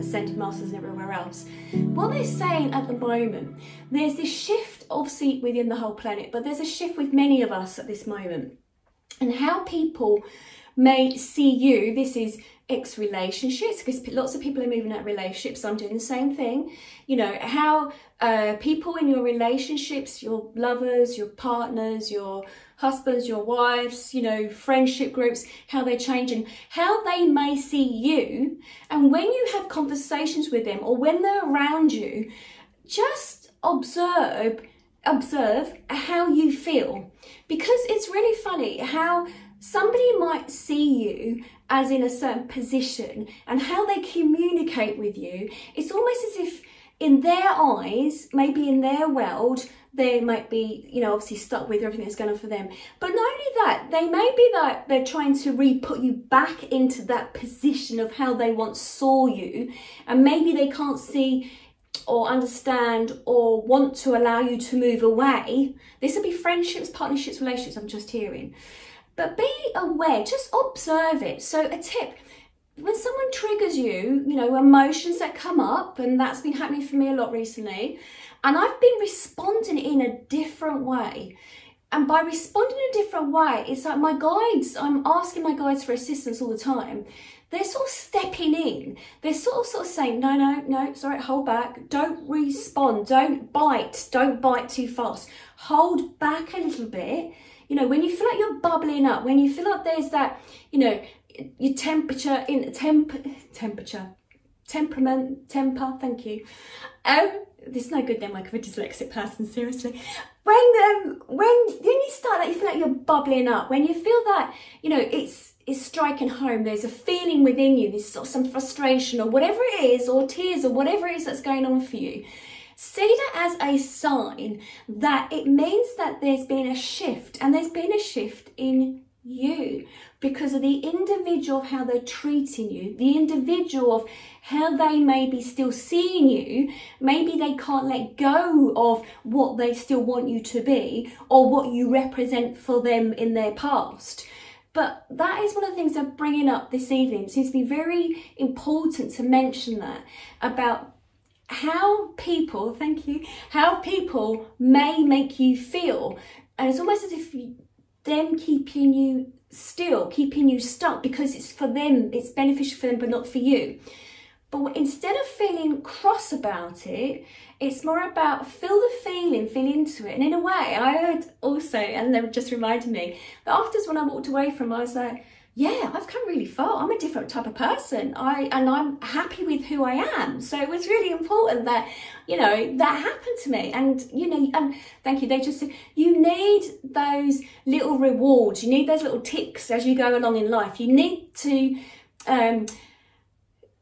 ascended masters and everywhere else, what they're saying at the moment, there's this shift obviously within the whole planet, but there's a shift with many of us at this moment. And how people may see you, this is ex relationships, because lots of people are moving out of relationships. I'm doing the same thing. You know, how uh, people in your relationships, your lovers, your partners, your husbands, your wives, you know, friendship groups, how they're changing, how they may see you. And when you have conversations with them or when they're around you, just observe observe how you feel because it's really funny how somebody might see you as in a certain position and how they communicate with you it's almost as if in their eyes maybe in their world they might be, you know, obviously stuck with everything that's going on for them. But not only that, they may be that they're trying to re-put you back into that position of how they once saw you, and maybe they can't see or understand or want to allow you to move away. This would be friendships, partnerships, relationships, I'm just hearing. But be aware, just observe it. So, a tip when someone triggers you, you know, emotions that come up, and that's been happening for me a lot recently, and I've been responding in a different way. And by responding in a different way, it's like my guides, I'm asking my guides for assistance all the time. They're sort of stepping in. They're sort of sort of saying, no, no, no, sorry, hold back. Don't respond. Don't bite. Don't bite too fast. Hold back a little bit. You know, when you feel like you're bubbling up, when you feel like there's that, you know, your temperature in temp temperature temperament temper thank you um this is no good then like of a dyslexic person seriously. When um when when you start that you feel like you're bubbling up when you feel that you know it's it's striking home there's a feeling within you this sort of some frustration or whatever it is or tears or whatever it is that's going on for you see that as a sign that it means that there's been a shift and there's been a shift in you because of the individual of how they're treating you, the individual of how they may be still seeing you. Maybe they can't let go of what they still want you to be or what you represent for them in their past. But that is one of the things I'm bringing up this evening. It seems to be very important to mention that about how people, thank you, how people may make you feel. And it's almost as if them keeping you still, keeping you stuck because it's for them, it's beneficial for them, but not for you. But instead of feeling cross about it, it's more about feel the feeling, feel into it. And in a way, I heard also, and they just reminded me that afterwards when I walked away from, I was like, yeah, I've come really far. I'm a different type of person. I and I'm happy with who I am. So it was really important that, you know, that happened to me. And you know, and thank you. They just said you need those little rewards. You need those little ticks as you go along in life. You need to um,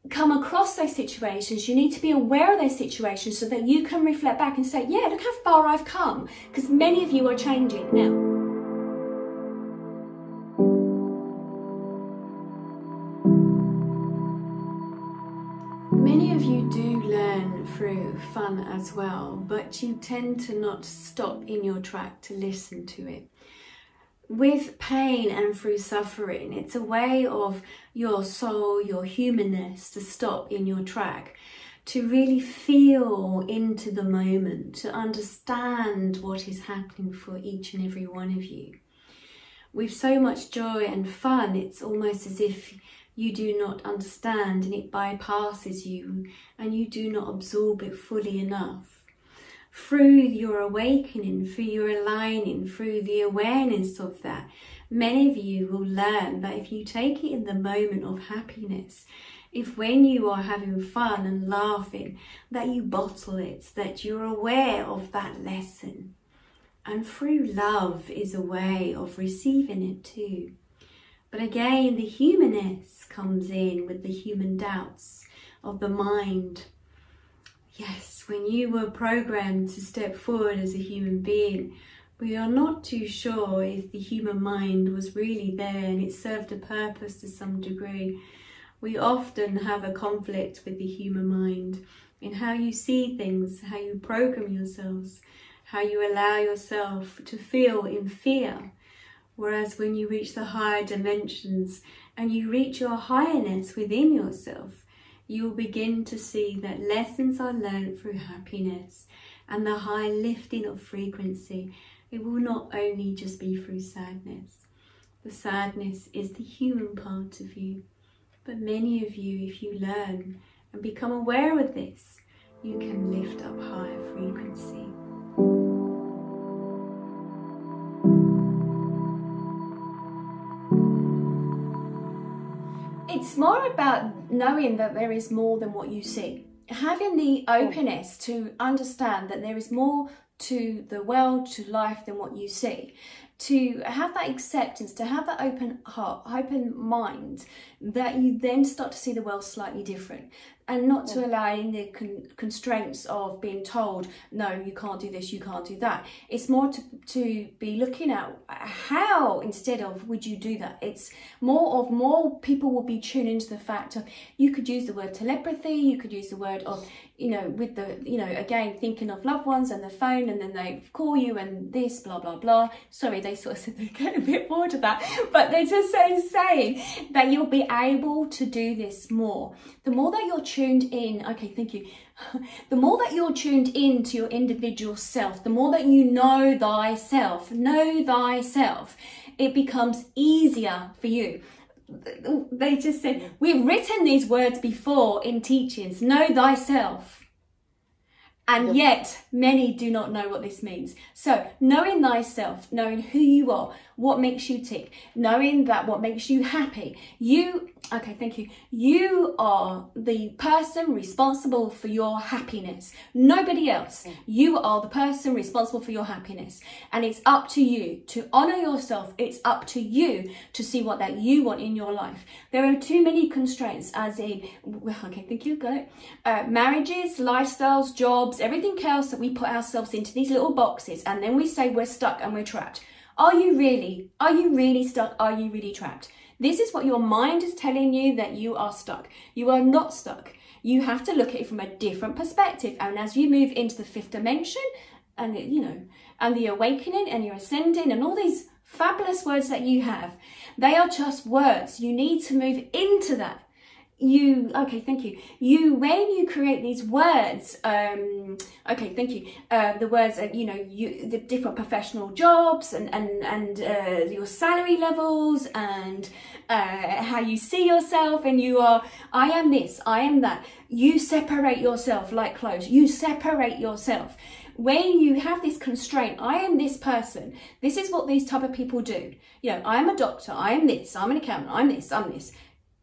come across those situations. You need to be aware of those situations so that you can reflect back and say, yeah, look how far I've come. Because many of you are changing now. Through fun as well, but you tend to not stop in your track to listen to it. With pain and through suffering, it's a way of your soul, your humanness to stop in your track, to really feel into the moment, to understand what is happening for each and every one of you. With so much joy and fun, it's almost as if you do not understand and it bypasses you and you do not absorb it fully enough. Through your awakening, through your aligning, through the awareness of that, many of you will learn that if you take it in the moment of happiness, if when you are having fun and laughing, that you bottle it, that you're aware of that lesson. And through love is a way of receiving it too. But again, the humanness comes in with the human doubts of the mind. Yes, when you were programmed to step forward as a human being, we are not too sure if the human mind was really there and it served a purpose to some degree. We often have a conflict with the human mind in how you see things, how you program yourselves, how you allow yourself to feel in fear Whereas when you reach the higher dimensions and you reach your higherness within yourself, you will begin to see that lessons are learned through happiness and the high lifting of frequency. It will not only just be through sadness. The sadness is the human part of you. But many of you, if you learn and become aware of this, you can lift up higher frequency. It's more about knowing that there is more than what you see. Having the openness to understand that there is more to the world, to life than what you see to have that acceptance, to have that open heart, open mind, that you then start to see the world slightly different and not to allow in the con- constraints of being told, no, you can't do this, you can't do that. It's more to, to be looking at how instead of would you do that. It's more of more people will be tuned into the fact of you could use the word telepathy, you could use the word of, you know, with the, you know, again, thinking of loved ones and the phone and then they call you and this, blah, blah, blah. Sorry, they sort of said they get a bit bored of that, but they're just so saying that you'll be able to do this more. The more that you're tuned in, okay, thank you. the more that you're tuned in to your individual self, the more that you know thyself, know thyself, it becomes easier for you. They just said, we've written these words before in teachings, know thyself. And yet, many do not know what this means. So, knowing thyself, knowing who you are, what makes you tick, knowing that what makes you happy, you Okay, thank you. You are the person responsible for your happiness. Nobody else. You are the person responsible for your happiness. And it's up to you to honor yourself. It's up to you to see what that you want in your life. There are too many constraints, as in, okay, thank you, got it. Uh, marriages, lifestyles, jobs, everything else that we put ourselves into these little boxes. And then we say we're stuck and we're trapped. Are you really? Are you really stuck? Are you really trapped? This is what your mind is telling you that you are stuck. You are not stuck. You have to look at it from a different perspective. And as you move into the fifth dimension, and you know, and the awakening, and you're ascending, and all these fabulous words that you have, they are just words. You need to move into that you okay thank you. You when you create these words um okay thank you uh, the words uh, you know you the different professional jobs and and and uh, your salary levels and uh, how you see yourself and you are i am this i am that. You separate yourself like clothes. You separate yourself. When you have this constraint i am this person. This is what these type of people do. You know i'm a doctor. I am this. I'm an accountant. I'm this. I'm this.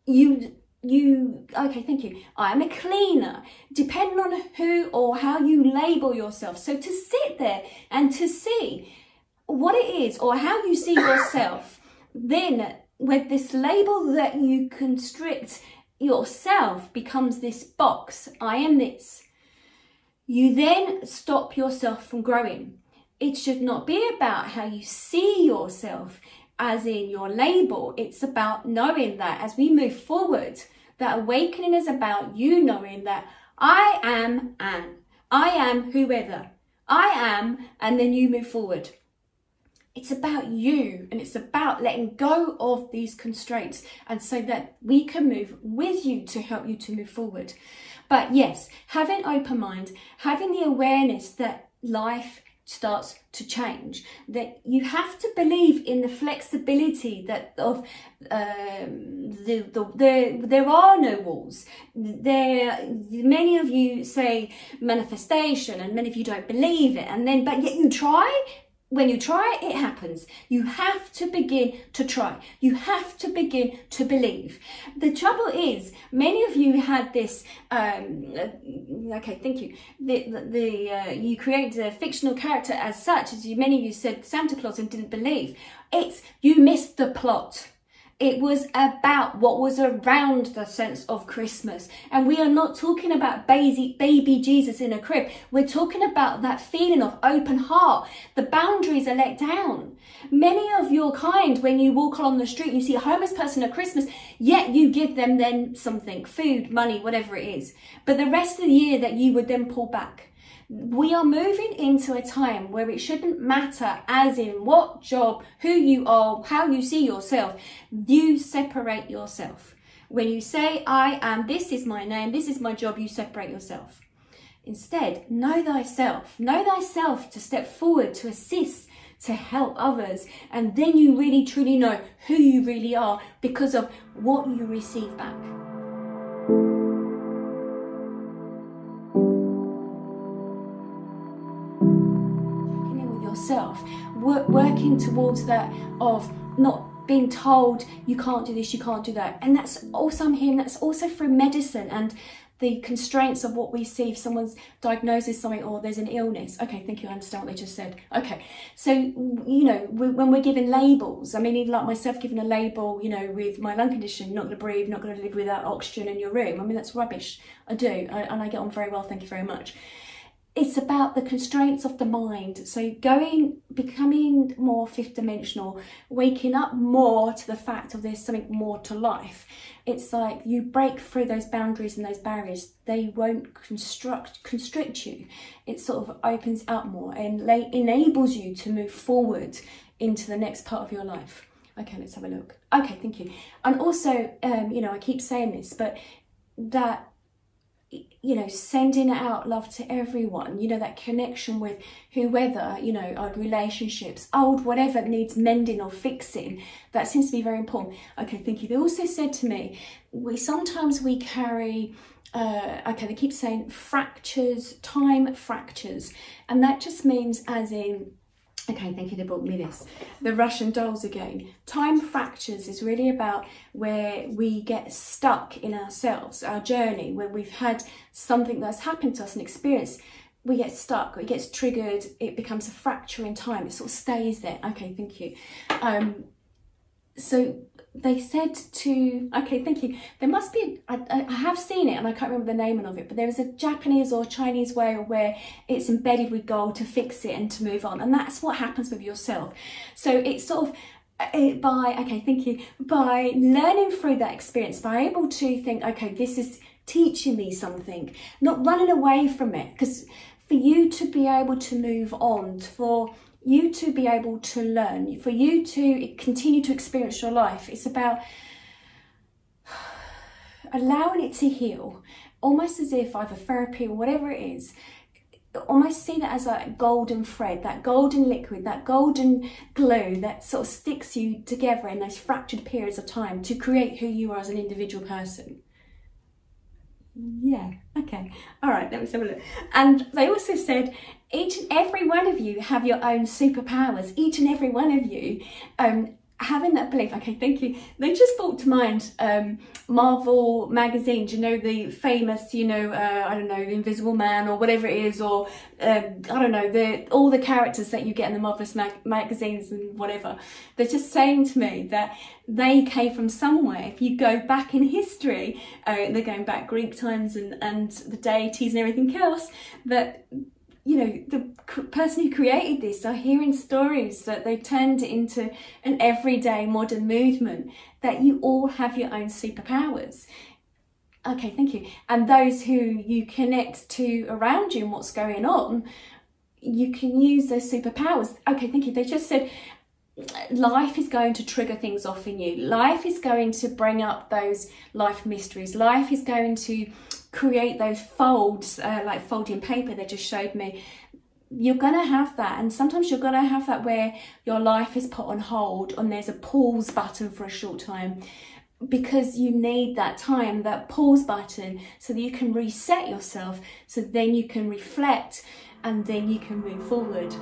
You you okay thank you. I'm a cleaner depending on who or how you label yourself. So to sit there and to see what it is or how you see yourself then with this label that you constrict yourself becomes this box i am this. You then stop yourself from growing. It should not be about how you see yourself as in your label. It's about knowing that as we move forward, that awakening is about you knowing that I am Anne. I am whoever. I am, and then you move forward. It's about you and it's about letting go of these constraints and so that we can move with you to help you to move forward. But yes, having open mind, having the awareness that life starts to change that you have to believe in the flexibility that of um, the, the, the there are no walls. There many of you say manifestation and many of you don't believe it and then but yet you try when you try, it happens. You have to begin to try. You have to begin to believe. The trouble is, many of you had this. Um, okay, thank you. The the, the uh, you created a fictional character as such, as you, many of you said Santa Claus and didn't believe. It's you missed the plot. It was about what was around the sense of Christmas. And we are not talking about baby, Jesus in a crib. We're talking about that feeling of open heart. The boundaries are let down. Many of your kind, when you walk along the street, you see a homeless person at Christmas, yet you give them then something, food, money, whatever it is. But the rest of the year that you would then pull back We are moving into a time where it shouldn't matter as in what job, who you are, how you see yourself. You separate yourself. When you say, I am, this is my name, this is my job, you separate yourself. Instead, know thyself. Know thyself to step forward, to assist, to help others. And then you really truly know who you really are because of what you receive back. Work, working towards that of not being told you can't do this, you can't do that. And that's also, I'm hearing that's also through medicine and the constraints of what we see if someone's diagnosed with something or there's an illness. Okay, thank you, I understand what they just said. Okay, so, you know, we, when we're given labels, I mean, even like myself given a label, you know, with my lung condition, not going to breathe, not going to live without oxygen in your room. I mean, that's rubbish. I do, I, and I get on very well, thank you very much it's about the constraints of the mind. So going, becoming more fifth dimensional, waking up more to the fact of there's something more to life. It's like you break through those boundaries and those barriers. They won't construct constrict you. It sort of opens up more and enables you to move forward into the next part of your life. Okay, let's have a look. Okay, thank you. And also, um, you know, I keep saying this, but that you know, sending out love to everyone, you know, that connection with whoever, you know, our relationships, old, whatever needs mending or fixing, that seems to be very important. Okay, thank you. They also said to me, we sometimes we carry uh, okay, they keep saying fractures, time fractures, and that just means as in Okay, thank you, they brought me this. The Russian dolls again. Time fractures is really about where we get stuck in ourselves, our journey, where we've had something that's happened to us, an experience. We get stuck, it gets triggered, it becomes a fracture in time, it sort of stays there. Okay, thank you. Um, so they said to okay thank you. There must be I, I have seen it and I can't remember the name of it but there is a Japanese or Chinese way where it's embedded with gold to fix it and to move on. And that's what happens with yourself. So it's sort of uh, by okay thank you by learning through that experience by able to think okay this is teaching me something not running away from it. Because for you to be able to move on for you to be able to learn, for you to continue to experience your life. It's about allowing it to heal, almost as if either therapy or whatever it is, almost see that as a golden thread, that golden liquid, that golden glue that sort of sticks you together in those fractured periods of time to create who you are as an individual person. Yeah, okay. All right, let me have a look. And they also said each and every one of you have your own superpowers. Each and every one of you um, having that belief, okay, thank you. They just brought to mind um, Marvel magazine, Do you know, the famous, you know, uh, I don't know, the Invisible Man or whatever it is, or um, I don't know, the all the characters that you get in the Marvelous mag- magazines and whatever. They're just saying to me that they came from somewhere. If you go back in history, uh, they're going back Greek times and, and the deities and everything else, that you know, the person who created this are hearing stories that they turned into an everyday modern movement, that you all have your own superpowers. Okay, thank you. And those who you connect to around you and what's going on, you can use those superpowers. Okay, thank you. They just said life is going to trigger things off in you. Life is going to bring up those life mysteries. Life is going to create those folds, uh, like folding paper they just showed me. You're going to have that. And sometimes you're going to have that where your life is put on hold and there's a pause button for a short time because you need that time, that pause button, so that you can reset yourself, so then you can reflect and then you can move forward.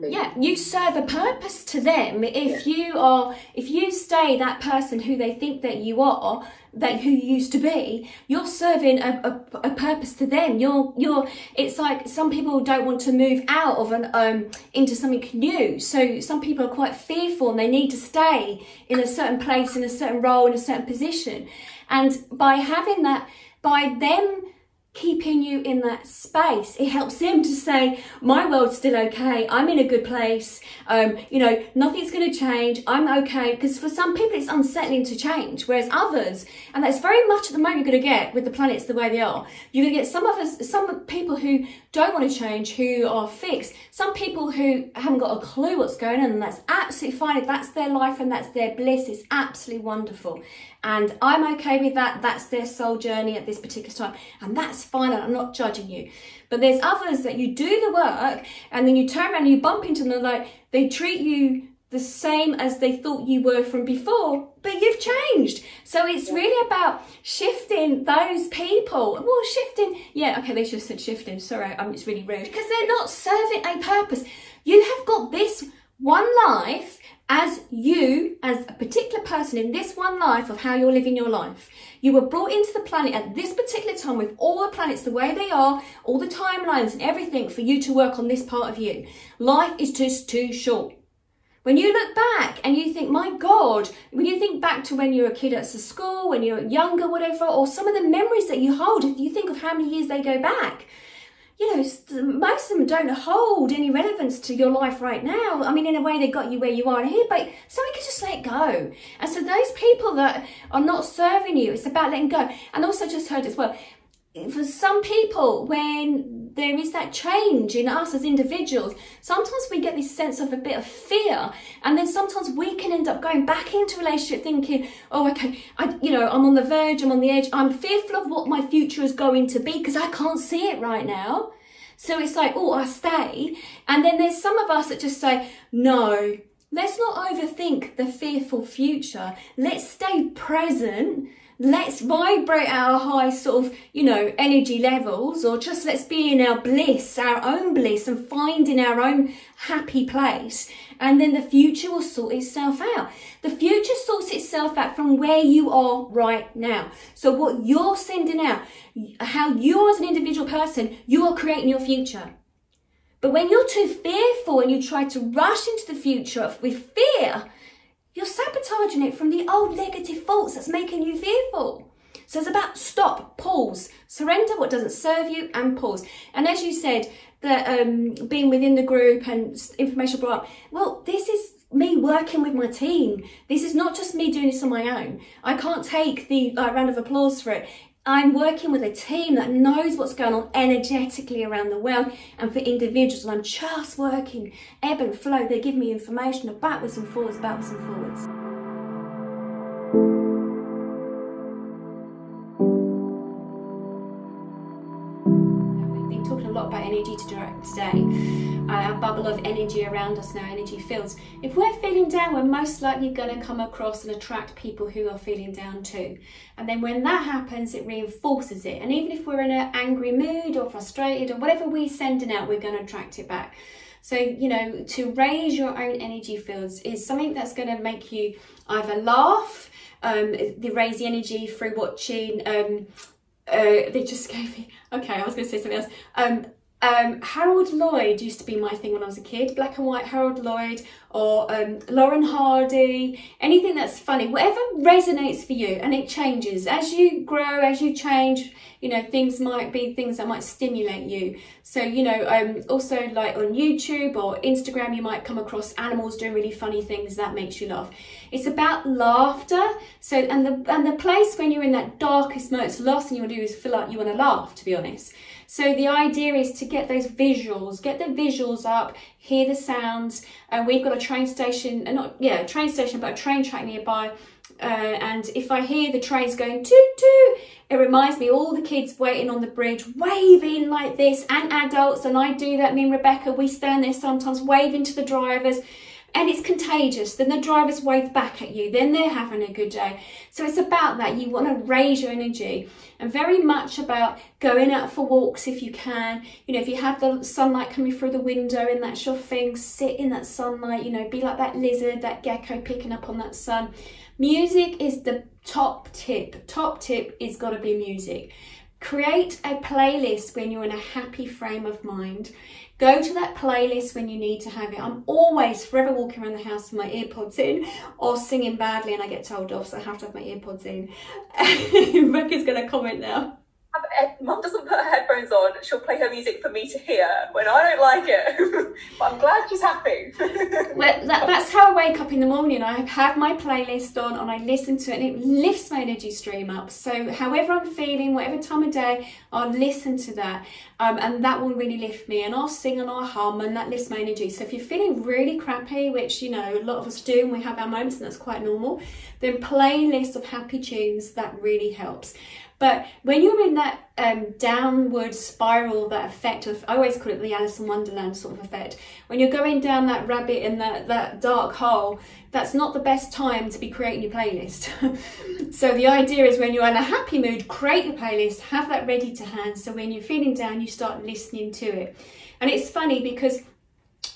Yeah you serve a purpose to them. If yeah. you are if you stay that person who they think that you are that who you used to be you're serving a, a, a, purpose to them. You're you're it's like some people don't want to move out of an um into something new. So some people are quite fearful and they need to stay in a certain place in a certain role in a certain position. And by having that by them keeping you in that space. It helps them to say, my world's still okay. I'm in a good place. Um, you know, nothing's going to change. I'm okay. Because for some people, it's unsettling to change. Whereas others, and that's very much at the moment you're going to get with the planets the way they are. You're going to get some of us, some people who don't want to change, who are fixed. Some people who haven't got a clue what's going on. And that's absolutely fine. If that's their life and that's their bliss, it's absolutely wonderful. And I'm okay with that. That's their soul journey at this particular time. And that's fine. I'm not judging you. But there's others that you do the work and then you turn around and you bump into them like they treat you the same as they thought you were from before, but you've changed. So it's really about shifting those people. Well, shifting, yeah, okay, they should have said shifting. Sorry, um, it's really rude because they're not serving a purpose. You have got this one life as you, as a particular person in this one life of how you're living your life. You were brought into the planet at this particular time with all the planets the way they are, all the timelines and everything for you to work on this part of you. Life is just too short. When you look back and you think, my God, when you think back to when you were a kid at school, when you were younger, whatever, or some of the memories that you hold, if you think of how many years they go back, you know, most of them don't hold any relevance to your life right now. I mean, in a way, they got you where you are here, but so we can just let go. And so those people that are not serving you, it's about letting go. And also just heard as well, for some people, when there is that change in us as individuals, sometimes we get this sense of a bit of fear, and then sometimes we can end up going back into relationship thinking, "Oh, okay, I, you know, I'm on the verge, I'm on the edge, I'm fearful of what my future is going to be because I can't see it right now." So it's like, "Oh, I stay," and then there's some of us that just say, "No." Let's not overthink the fearful future. Let's stay present let's vibrate our high sort of, you know, energy levels or just let's be in our bliss, our own bliss and finding our own happy place. And then the future will sort itself out. The future sorts itself out from where you are right now. So what you're sending out, how you as an individual person, you are creating your future. But when you're too fearful and you try to rush into the future with fear, you're sabotaging it from the old negative thoughts that's making you fearful. So it's about stop, pause, surrender what doesn't serve you, and pause. And as you said, that um, being within the group and information brought up, well, this is me working with my team. This is not just me doing this on my own. I can't take the like, round of applause for it. I'm working with a team that knows what's going on energetically around the world and for individuals, and I'm just working ebb and flow. They give me information backwards and forwards, backwards and forwards. Energy to direct today. A bubble of energy around us now, energy fields. If we're feeling down, we're most likely going to come across and attract people who are feeling down too. And then when that happens, it reinforces it. And even if we're in an angry mood or frustrated or whatever we're sending out, we're going to attract it back. So, you know, to raise your own energy fields is something that's going to make you either laugh, um, they raise the energy through watching um, uh, they just gave me. Okay, I was going to say something else. Um, um, Harold Lloyd used to be my thing when I was a kid. Black and white Harold Lloyd or um, Lauren Hardy. Anything that's funny, whatever resonates for you, and it changes as you grow, as you change. You know, things might be things that might stimulate you. So you know, um, also like on YouTube or Instagram, you might come across animals doing really funny things that makes you laugh. It's about laughter. So and the and the place when you're in that darkest moment, the last thing you want to do is feel like you want to laugh. To be honest. So the idea is to get those visuals, get the visuals up, hear the sounds. And we've got a train station, uh, not yeah, a train station, but a train track nearby. Uh, and if I hear the trains going toot toot, it reminds me all the kids waiting on the bridge waving like this and adults and I do that me and Rebecca we stand there sometimes waving to the drivers and it's contagious. Then the drivers wave back at you, then they're having a good day. So it's about that. You want to raise your energy and very much about going out for walks if you can. You know, if you have the sunlight coming through the window and that's your thing, sit in that sunlight, you know, be like that lizard, that gecko picking up on that sun. Music is the top tip. Top tip is got to be music. Create a playlist when you're in a happy frame of mind. Go to that playlist when you need to have it. I'm always forever walking around the house with my earpods in or singing badly and I get told off, so I have to have my earpods in. Rebecca's going to comment now. Mum doesn't put her headphones on. She'll play her music for me to hear when I don't like it. but I'm glad she's happy. well, that, that's how I wake up in the morning. I have my playlist on and I listen to it, and it lifts my energy stream up. So, however I'm feeling, whatever time of day, I'll listen to that, um, and that will really lift me. And I'll sing and I'll hum, and that lifts my energy. So, if you're feeling really crappy, which you know a lot of us do, and we have our moments, and that's quite normal, then playlist of happy tunes that really helps. But when you're in that um, downward spiral, that effect of, I always call it the Alice in Wonderland sort of effect. When you're going down that rabbit in that, that dark hole, that's not the best time to be creating your playlist. so the idea is when you're in a happy mood, create your playlist, have that ready to hand. So when you're feeling down, you start listening to it. And it's funny because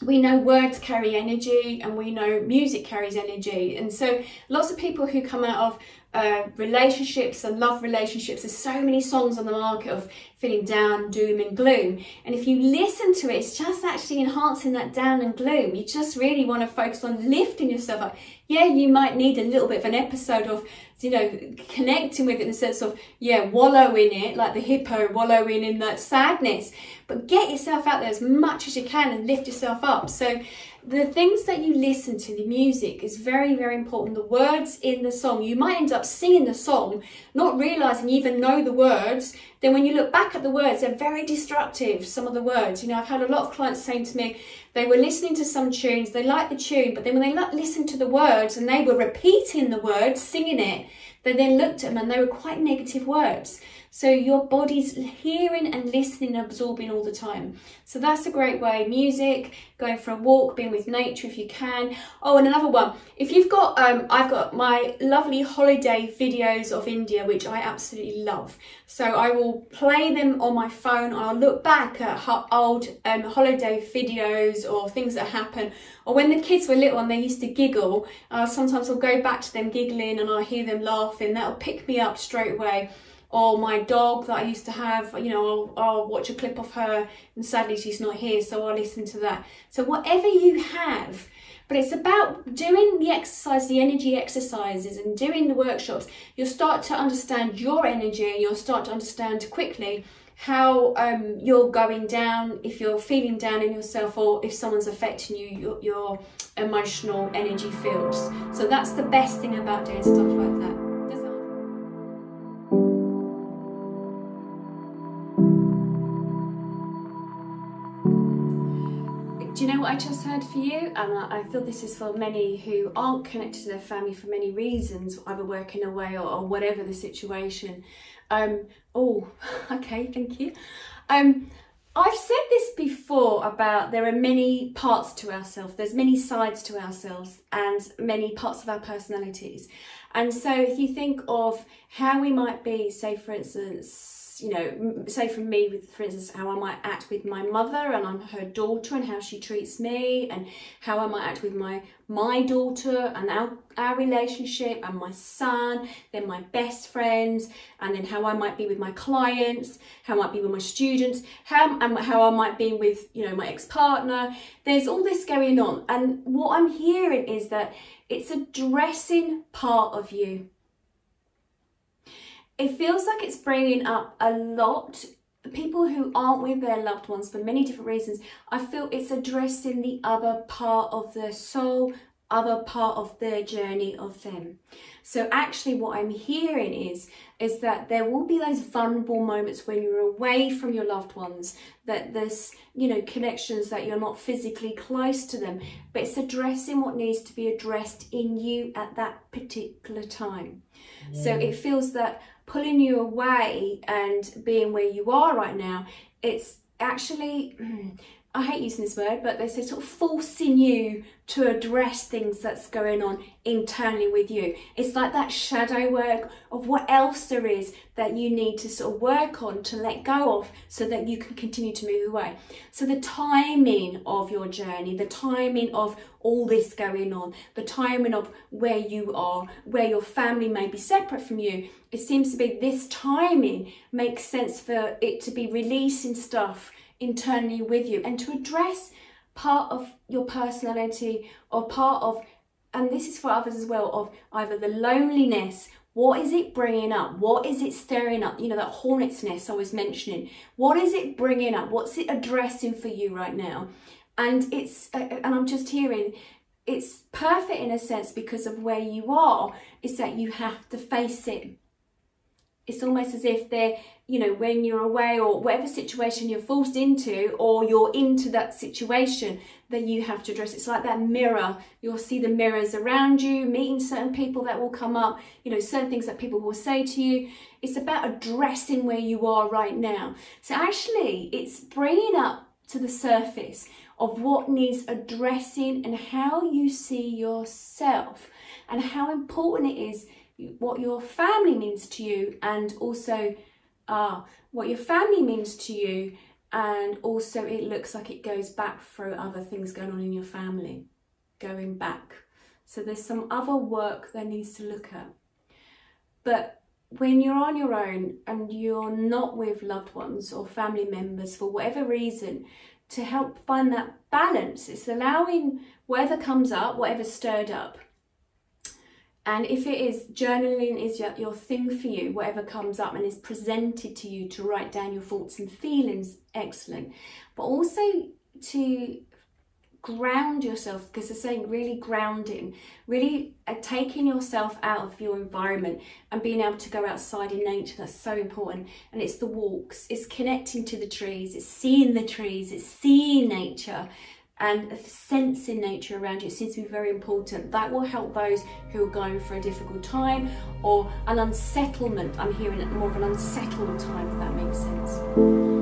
we know words carry energy and we know music carries energy. And so lots of people who come out of uh, relationships and love relationships. There's so many songs on the market of feeling down, doom, and gloom. And if you listen to it, it's just actually enhancing that down and gloom. You just really want to focus on lifting yourself up. Yeah, you might need a little bit of an episode of, you know, connecting with it in the sense of, yeah, wallow in it, like the hippo wallowing in that sadness. But get yourself out there as much as you can and lift yourself up. So the things that you listen to, the music is very, very important. The words in the song, you might end up singing the song, not realizing you even know the words. Then when you look back at the words, they're very destructive, some of the words. You know, I've had a lot of clients saying to me, they were listening to some tunes, they liked the tune, but then when they listened to the words and they were repeating the words, singing it, they then looked at them and they were quite negative words. So your body's hearing and listening and absorbing all the time. So that's a great way. Music, going for a walk, being with nature if you can. Oh, and another one. If you've got, um, I've got my lovely holiday videos of India, which I absolutely love. So I will play them on my phone. I'll look back at old um, holiday videos or things that happen. Or when the kids were little and they used to giggle, uh, sometimes I'll go back to them giggling and I'll hear them laughing. That'll pick me up straight away or my dog that I used to have, you know, I'll, I'll, watch a clip of her and sadly she's not here, so I'll listen to that. So, whatever you have, but it's about doing the exercise, the energy exercises, and doing the workshops. You'll start to understand your energy, and you'll start to understand quickly how um, you're going down, if you're feeling down in yourself, or if someone's affecting you, your, your emotional energy fields. So, that's the best thing about doing stuff like know what I just heard for you? And I, feel this is for many who aren't connected to their family for many reasons, either working away or, or whatever the situation. Um, oh, okay, thank you. Um, I've said this before about there are many parts to ourselves, there's many sides to ourselves and many parts of our personalities. And so if you think of how we might be, say for instance, you know, say for me, with for instance, how I might act with my mother and I'm her daughter and how she treats me, and how I might act with my my daughter and our our relationship and my son, then my best friends, and then how I might be with my clients, how I might be with my students, how and how I might be with you know my ex partner. There's all this going on, and what I'm hearing is that it's a dressing part of you it feels like it's bringing up a lot people who aren't with their loved ones for many different reasons. I feel it's addressing the other part of their soul other part of their journey of them. So actually what i'm hearing is is that there will be those vulnerable moments when you're away from your loved ones that there's you know connections that you're not physically close to them but it's addressing what needs to be addressed in you at that particular time. Yeah. so it feels that pulling you away and being where you are right now, it's actually, I hate using this word, but they say sort of forcing you to address things that's going on internally with you. It's like that shadow work of what else there is that you need to sort of work on to let go of so that you can continue to move away. So, the timing of your journey, the timing of all this going on, the timing of where you are, where your family may be separate from you, it seems to be this timing makes sense for it to be releasing stuff internally with you and to address part of your personality or part of and this is for others as well of either the loneliness What is it bringing up? What is it stirring up? You know, that hornet's nest I was mentioning. What is it bringing up? What's it addressing for you right now? And it's, uh, uh, and I'm just hearing, it's perfect in a sense because of where you are, is that you have to face it. It's almost as if they're, you know, when you're away or whatever situation you're forced into or you're into that situation, that you have to address. It's like that mirror. You'll see the mirrors around you, meeting certain people that will come up, you know, certain things that people will say to you. It's about addressing where you are right now. So actually, it's bringing up to the surface of what needs addressing and how you see yourself and how important it is what your family means to you and also uh, what your family means to you and also it looks like it goes back through other things going on in your family going back. So there's some other work that needs to look at. But when you're on your own and you're not with loved ones or family members for whatever reason to help find that balance it's allowing whatever comes up whatever stirred up and if it is journaling is your, your thing for you, whatever comes up and is presented to you to write down your thoughts and feelings, excellent. But also to ground yourself because they're saying really grounding really uh, taking yourself out of your environment and being able to go outside in nature that's so important and it's the walks it's connecting to the trees it's seeing the trees it's seeing nature and sensing nature around you seems to be very important. That will help those who are going for a difficult time or an unsettlement. I'm hearing it more of an unsettled time, if that makes sense.